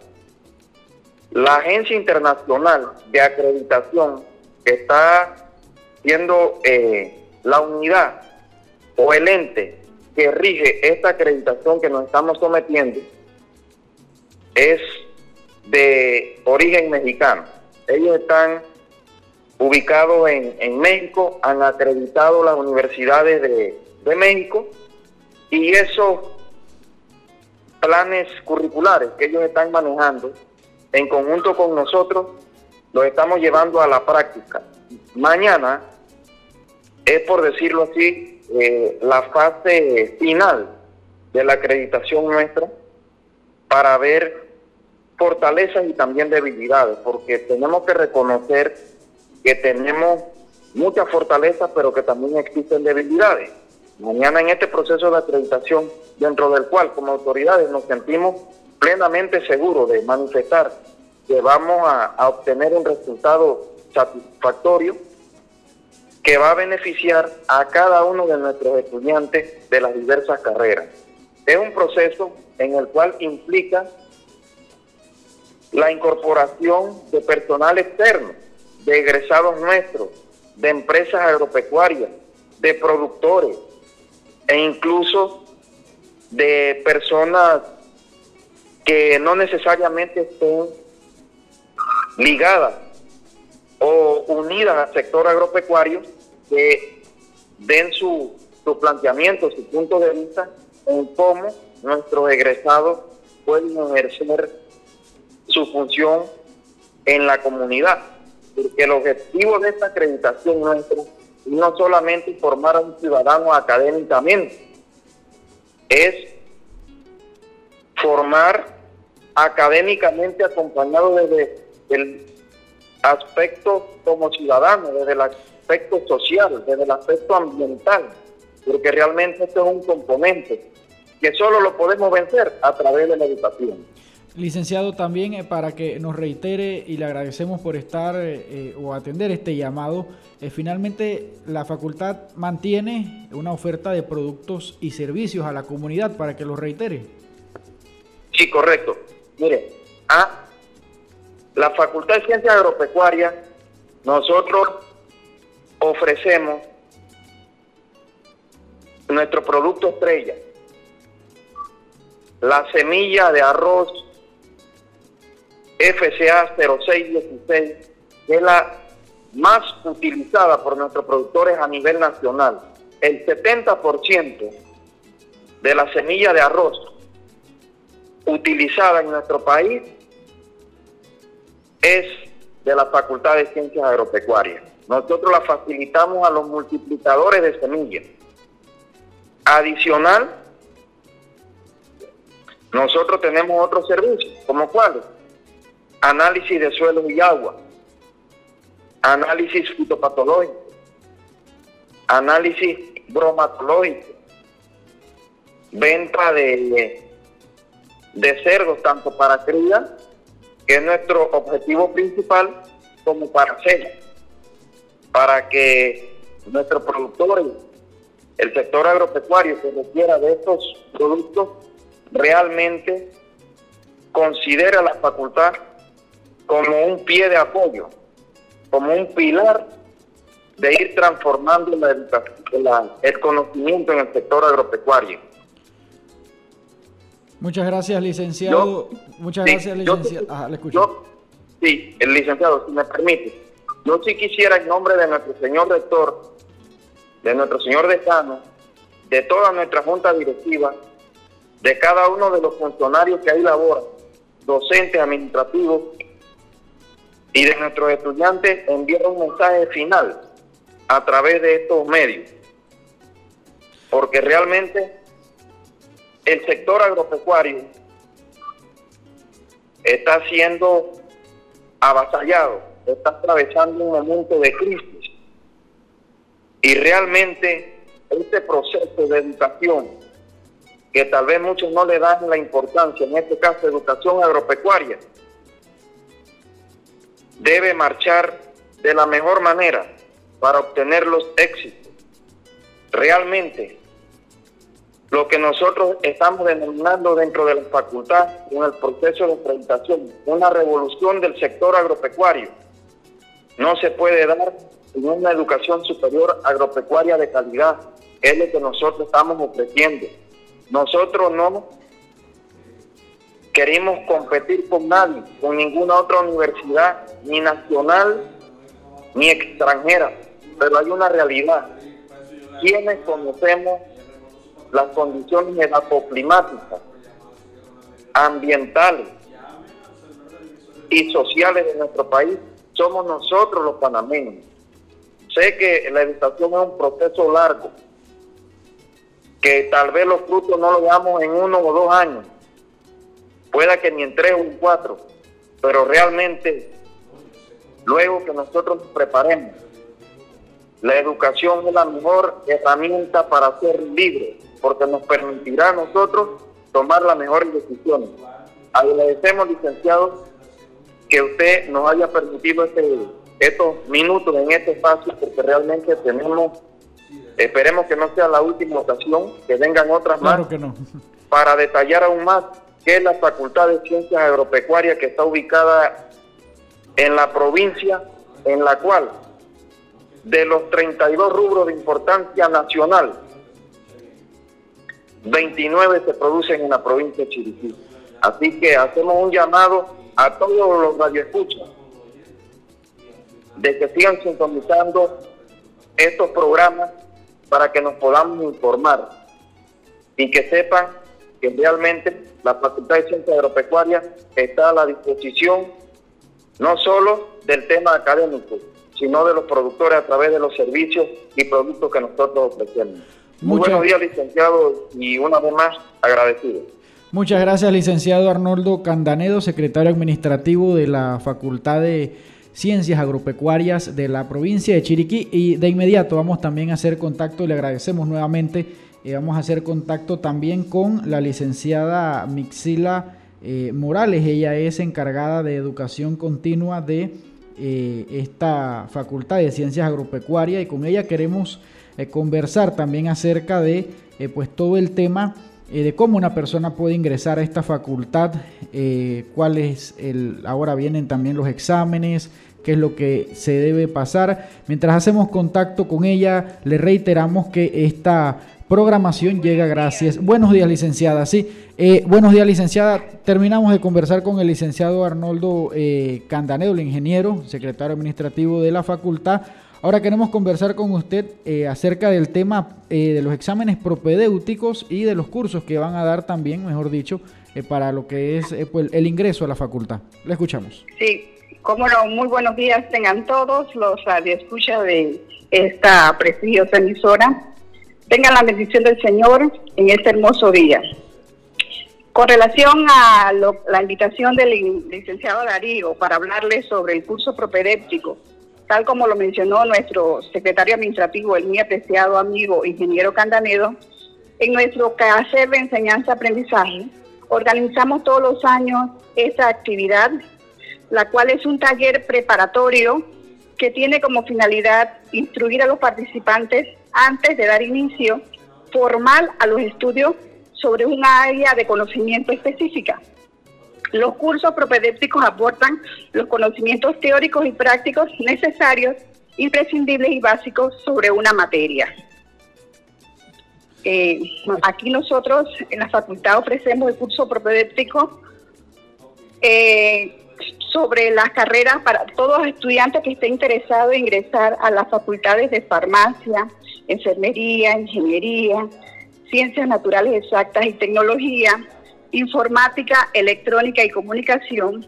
La Agencia Internacional de Acreditación está siendo eh, la unidad o el ente que rige esta acreditación que nos estamos sometiendo es de origen mexicano. Ellos están ubicados en, en México, han acreditado las universidades de, de México y esos planes curriculares que ellos están manejando en conjunto con nosotros los estamos llevando a la práctica. Mañana es, por decirlo así, eh, la fase final de la acreditación nuestra para ver fortalezas y también debilidades, porque tenemos que reconocer que tenemos muchas fortalezas, pero que también existen debilidades. Mañana en este proceso de acreditación, dentro del cual como autoridades nos sentimos plenamente seguros de manifestar que vamos a, a obtener un resultado satisfactorio que va a beneficiar a cada uno de nuestros estudiantes de las diversas carreras. Es un proceso en el cual implica la incorporación de personal externo, de egresados nuestros, de empresas agropecuarias, de productores e incluso de personas que no necesariamente estén ligadas o unidas al sector agropecuario que den su, su planteamiento, su punto de vista en cómo nuestros egresados pueden ejercer su función en la comunidad. Porque el objetivo de esta acreditación nuestra es no solamente formar a un ciudadano académicamente, es formar académicamente acompañado desde el aspecto como ciudadano, desde el aspecto social, desde el aspecto ambiental, porque realmente esto es un componente que solo lo podemos vencer a través de la educación. Licenciado, también eh, para que nos reitere y le agradecemos por estar eh, o atender este llamado, eh, finalmente la facultad mantiene una oferta de productos y servicios a la comunidad para que los reitere. Sí, correcto. Mire, a la Facultad de Ciencias Agropecuarias, nosotros ofrecemos nuestro producto estrella, la semilla de arroz FCA 0616, que es la más utilizada por nuestros productores a nivel nacional. El 70% de la semilla de arroz utilizada en nuestro país es de la Facultad de Ciencias Agropecuarias. Nosotros la facilitamos a los multiplicadores de semillas. Adicional, nosotros tenemos otros servicios, como cuáles? Análisis de suelos y agua, análisis fitopatológico, análisis bromatológico, venta de, de cerdos tanto para cría, que es nuestro objetivo principal, como para cena, para que nuestros productores, el sector agropecuario que requiera de estos productos, realmente considera la facultad como un pie de apoyo, como un pilar de ir transformando el conocimiento en el sector agropecuario. Muchas gracias, licenciado. Muchas gracias, licenciado. le escucho. sí, el licenciado, si me permite. Yo sí quisiera, en nombre de nuestro señor rector, de nuestro señor decano, de toda nuestra junta directiva, de cada uno de los funcionarios que ahí laboran, docentes, administrativos, y de nuestros estudiantes, enviar un mensaje final a través de estos medios. Porque realmente el sector agropecuario está siendo avasallado, está atravesando un momento de crisis. Y realmente este proceso de educación, que tal vez muchos no le dan la importancia, en este caso educación agropecuaria, debe marchar de la mejor manera para obtener los éxitos. Realmente lo que nosotros estamos denominando dentro de la facultad en el proceso de acreditación, una revolución del sector agropecuario. No se puede dar en una educación superior agropecuaria de calidad, es lo que nosotros estamos ofreciendo. Nosotros no queremos competir con nadie, con ninguna otra universidad, ni nacional ni extranjera, pero hay una realidad. Quienes conocemos las condiciones edapoclimáticas, ambientales y sociales de nuestro país, somos nosotros los panameños. Sé que la educación es un proceso largo, que tal vez los frutos no los veamos en uno o dos años, pueda que ni en tres o en cuatro, pero realmente luego que nosotros nos preparemos, la educación es la mejor herramienta para ser libres porque nos permitirá a nosotros tomar las mejores decisiones. Agradecemos, licenciado, que usted nos haya permitido este, estos minutos en este espacio, porque realmente tenemos, esperemos que no sea la última ocasión, que vengan otras claro más, que no. para detallar aún más qué es la Facultad de Ciencias Agropecuarias que está ubicada en la provincia en la cual de los 32 rubros de importancia nacional, 29 se producen en la provincia de Chiriquí. Así que hacemos un llamado a todos los radioescuchas de que sigan sintonizando estos programas para que nos podamos informar y que sepan que realmente la Facultad de Ciencias Agropecuarias está a la disposición no solo del tema académico, sino de los productores a través de los servicios y productos que nosotros ofrecemos. Muy buenos días, licenciado, y una vez más agradecido. Muchas gracias, licenciado Arnoldo Candanedo, secretario administrativo de la Facultad de Ciencias Agropecuarias de la provincia de Chiriquí. Y de inmediato vamos también a hacer contacto, le agradecemos nuevamente, eh, vamos a hacer contacto también con la licenciada Mixila eh, Morales. Ella es encargada de educación continua de eh, esta Facultad de Ciencias Agropecuarias y con ella queremos conversar también acerca de eh, pues todo el tema eh, de cómo una persona puede ingresar a esta facultad, cuál es el, ahora vienen también los exámenes, qué es lo que se debe pasar. Mientras hacemos contacto con ella, le reiteramos que esta programación llega gracias. Buenos días, licenciada. Sí, buenos días, licenciada. Terminamos de conversar con el licenciado Arnoldo eh, Candanedo, el ingeniero, secretario administrativo de la facultad. Ahora queremos conversar con usted eh, acerca del tema eh, de los exámenes propedéuticos y de los cursos que van a dar también, mejor dicho, eh, para lo que es pues, el ingreso a la facultad. Le escuchamos. Sí, cómo no, muy buenos días tengan todos los radioescuchas de esta prestigiosa emisora. Tengan la bendición del Señor en este hermoso día. Con relación a lo- la invitación del licenciado Darío para hablarles sobre el curso propedéutico, tal como lo mencionó nuestro secretario administrativo, el muy apreciado amigo ingeniero Candanedo, en nuestro caser de enseñanza-aprendizaje, organizamos todos los años esta actividad, la cual es un taller preparatorio que tiene como finalidad instruir a los participantes antes de dar inicio formal a los estudios sobre un área de conocimiento específica. Los cursos propedéuticos aportan los conocimientos teóricos y prácticos necesarios, imprescindibles y básicos sobre una materia. Eh, aquí nosotros en la facultad ofrecemos el curso propedéutico eh, sobre las carreras para todos los estudiantes que estén interesados en ingresar a las facultades de farmacia, enfermería, ingeniería, ciencias naturales exactas y tecnología, informática, electrónica y comunicación,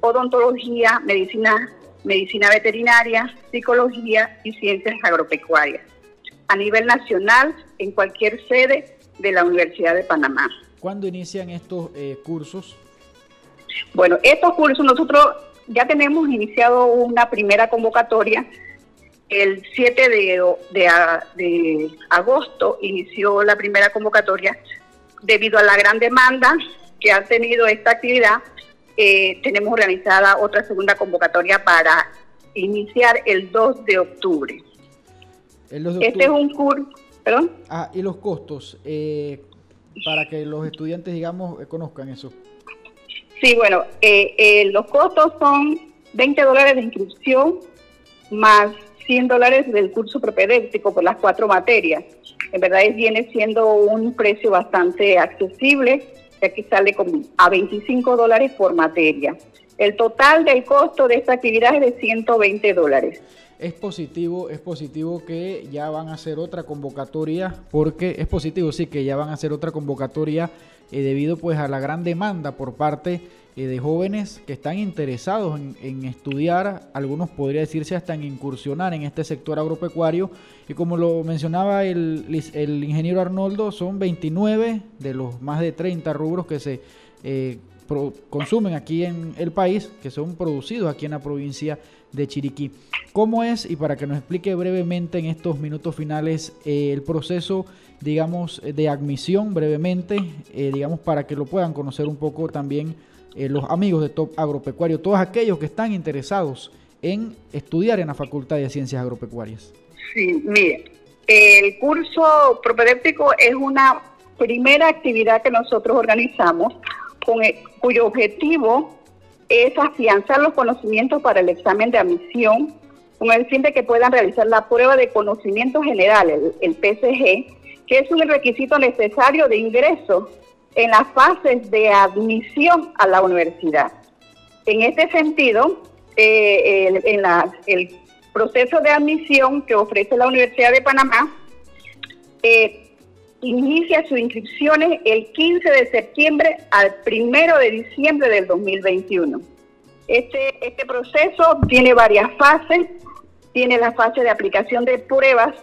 odontología, medicina, medicina veterinaria, psicología y ciencias agropecuarias. A nivel nacional, en cualquier sede de la Universidad de Panamá. ¿Cuándo inician estos eh, cursos? Bueno, estos cursos nosotros ya tenemos iniciado una primera convocatoria. El 7 de, de, agosto inició la primera convocatoria. Debido a la gran demanda que ha tenido esta actividad, eh, tenemos organizada otra segunda convocatoria para iniciar el 2 de octubre. Este es un curso, ¿perdón? Ah, y los costos, eh, para que los estudiantes, digamos, conozcan eso. Sí, bueno, eh, eh, los costos son 20 dólares de inscripción más 100 dólares del curso propedéutico por las cuatro materias. En verdad viene siendo un precio bastante accesible, que aquí sale a 25 dólares por materia. El total del costo de esta actividad es de 120 dólares. Es positivo, es positivo que ya van a hacer otra convocatoria, porque es positivo, sí, que ya van a hacer otra convocatoria eh, debido pues a la gran demanda por parte eh, de jóvenes que están interesados en, estudiar, algunos podría decirse hasta en incursionar en este sector agropecuario y como lo mencionaba el, ingeniero Arnoldo, son 29 de los más de 30 rubros que se eh, consumen aquí en el país, que son producidos aquí en la provincia de Chiriquí. ¿Cómo es, y para que nos explique brevemente en estos minutos finales, el proceso digamos, de admisión brevemente, eh, digamos, para que lo puedan conocer un poco también eh, los amigos de Top Agropecuario, todos aquellos que están interesados en estudiar en la Facultad de Ciencias Agropecuarias. Sí, mire, el curso propedéutico es una primera actividad que nosotros organizamos cuyo objetivo es afianzar los conocimientos para el examen de admisión con el fin de que puedan realizar la prueba de conocimiento general, el, el PSG, que es un requisito necesario de ingreso en las fases de admisión a la universidad. En este sentido, eh, el, en el proceso de admisión que ofrece la Universidad de Panamá eh, inicia sus inscripciones el 15 de septiembre al 1 de diciembre del 2021. Este, este proceso tiene varias fases. Tiene la fase de aplicación de pruebas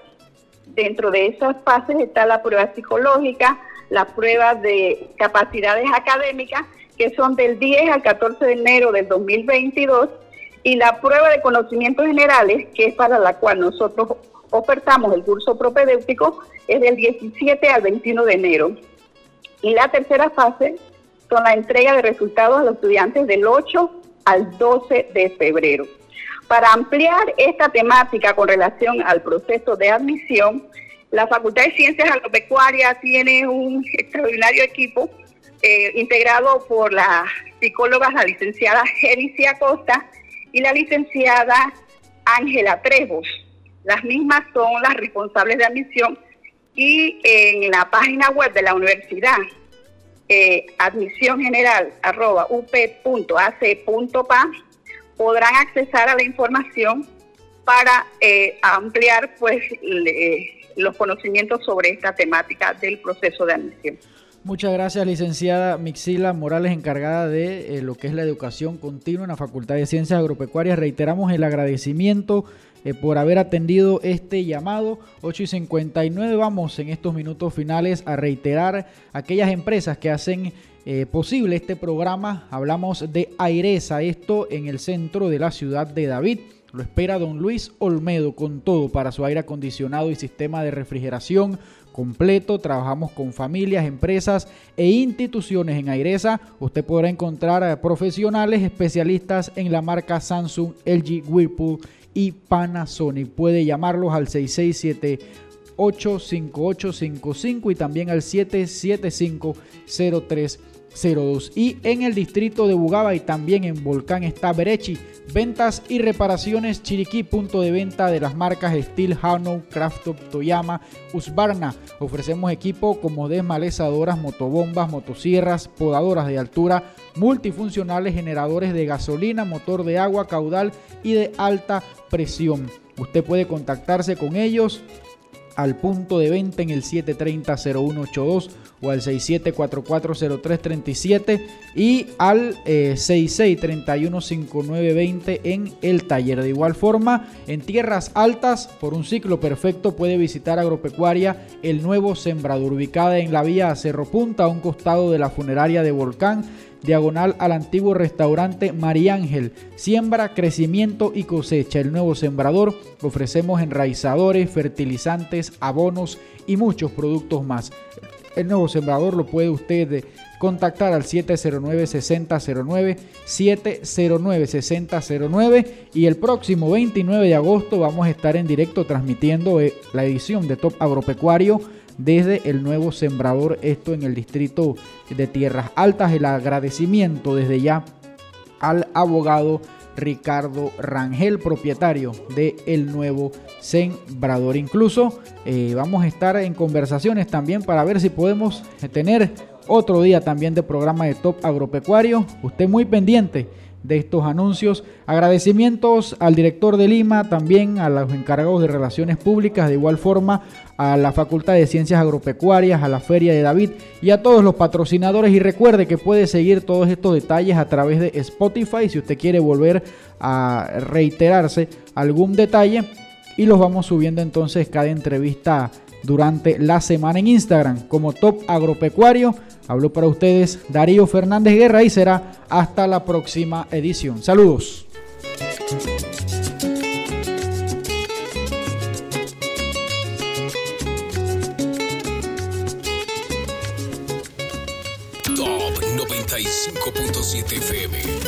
Dentro de esas fases está la prueba psicológica, la prueba de capacidades académicas, que son del 10 al 14 de enero del 2022, y la prueba de conocimientos generales, que es para la cual nosotros ofertamos el curso propedéutico, es del 17 al 21 de enero. Y la tercera fase son la entrega de resultados a los estudiantes del 8 al 12 de febrero. Para ampliar esta temática con relación al proceso de admisión, la Facultad de Ciencias Agropecuarias tiene un extraordinario equipo eh, integrado por la psicóloga, la licenciada Genicia Costa y la licenciada Ángela Trejos. Las mismas son las responsables de admisión y en la página web de la universidad, eh, podrán accesar a la información para eh, ampliar pues los conocimientos sobre esta temática del proceso de admisión. Muchas gracias, licenciada Mixila Morales, encargada de eh, lo que es la educación continua en la Facultad de Ciencias Agropecuarias. Reiteramos el agradecimiento eh, por haber atendido este llamado. 8 y 59 vamos en estos minutos finales a reiterar aquellas empresas que hacen eh, posible este programa. Hablamos de Airesa, esto en el centro de la ciudad de David. lo espera don Luis Olmedo con todo para su aire acondicionado y sistema de refrigeración completo. Trabajamos con familias, empresas e instituciones en Airesa. Usted podrá encontrar a profesionales especialistas en la marca Samsung, LG, Whirlpool y Panasonic. Puede llamarlos al 667 85855 y también al 77503 02. Y en el distrito de Bugaba y también en Volcán está Berechi. Ventas y reparaciones Chiriquí, punto de venta de las marcas Steel, Hano, Crafttop, Toyama, Usbarna. Ofrecemos equipo como desmalezadoras, motobombas, motosierras, podadoras de altura, multifuncionales, generadores de gasolina, motor de agua, caudal y de alta presión. Usted puede contactarse con ellos al punto de venta en el 730-0182 o al 67440337 y al eh, 66315920 en el taller. De igual forma, en tierras altas, por un ciclo perfecto, puede visitar Agropecuaria El Nuevo Sembrador, ubicada en la vía Cerro Punta, a un costado de la funeraria de Volcán diagonal al antiguo restaurante María Ángel. Siembra, crecimiento y cosecha. El nuevo sembrador ofrecemos enraizadores, fertilizantes, abonos y muchos productos más. El nuevo sembrador lo puede usted contactar al 709-6009, 709-6009 y el próximo 29 de agosto vamos a estar en directo transmitiendo eh, la edición de Top Agropecuario desde el nuevo sembrador, esto en el distrito de Tierras Altas. El agradecimiento desde ya al abogado Ricardo Rangel, propietario de el nuevo sembrador. Incluso eh, vamos a estar en conversaciones también para ver si podemos tener otro día también de programa de Top Agropecuario. Usted muy pendiente de estos anuncios. Agradecimientos al director de Lima, también a los encargados de relaciones públicas, de igual forma a la Facultad de Ciencias Agropecuarias, a la Feria de David y a todos los patrocinadores. Y recuerde que puede seguir todos estos detalles a través de Spotify si usted quiere volver a reiterarse algún detalle. Y los vamos subiendo entonces cada entrevista durante la semana en Instagram como Top Agropecuario. Habló para ustedes Darío Fernández Guerra y será hasta la próxima edición. Saludos. Top 95.7 FM.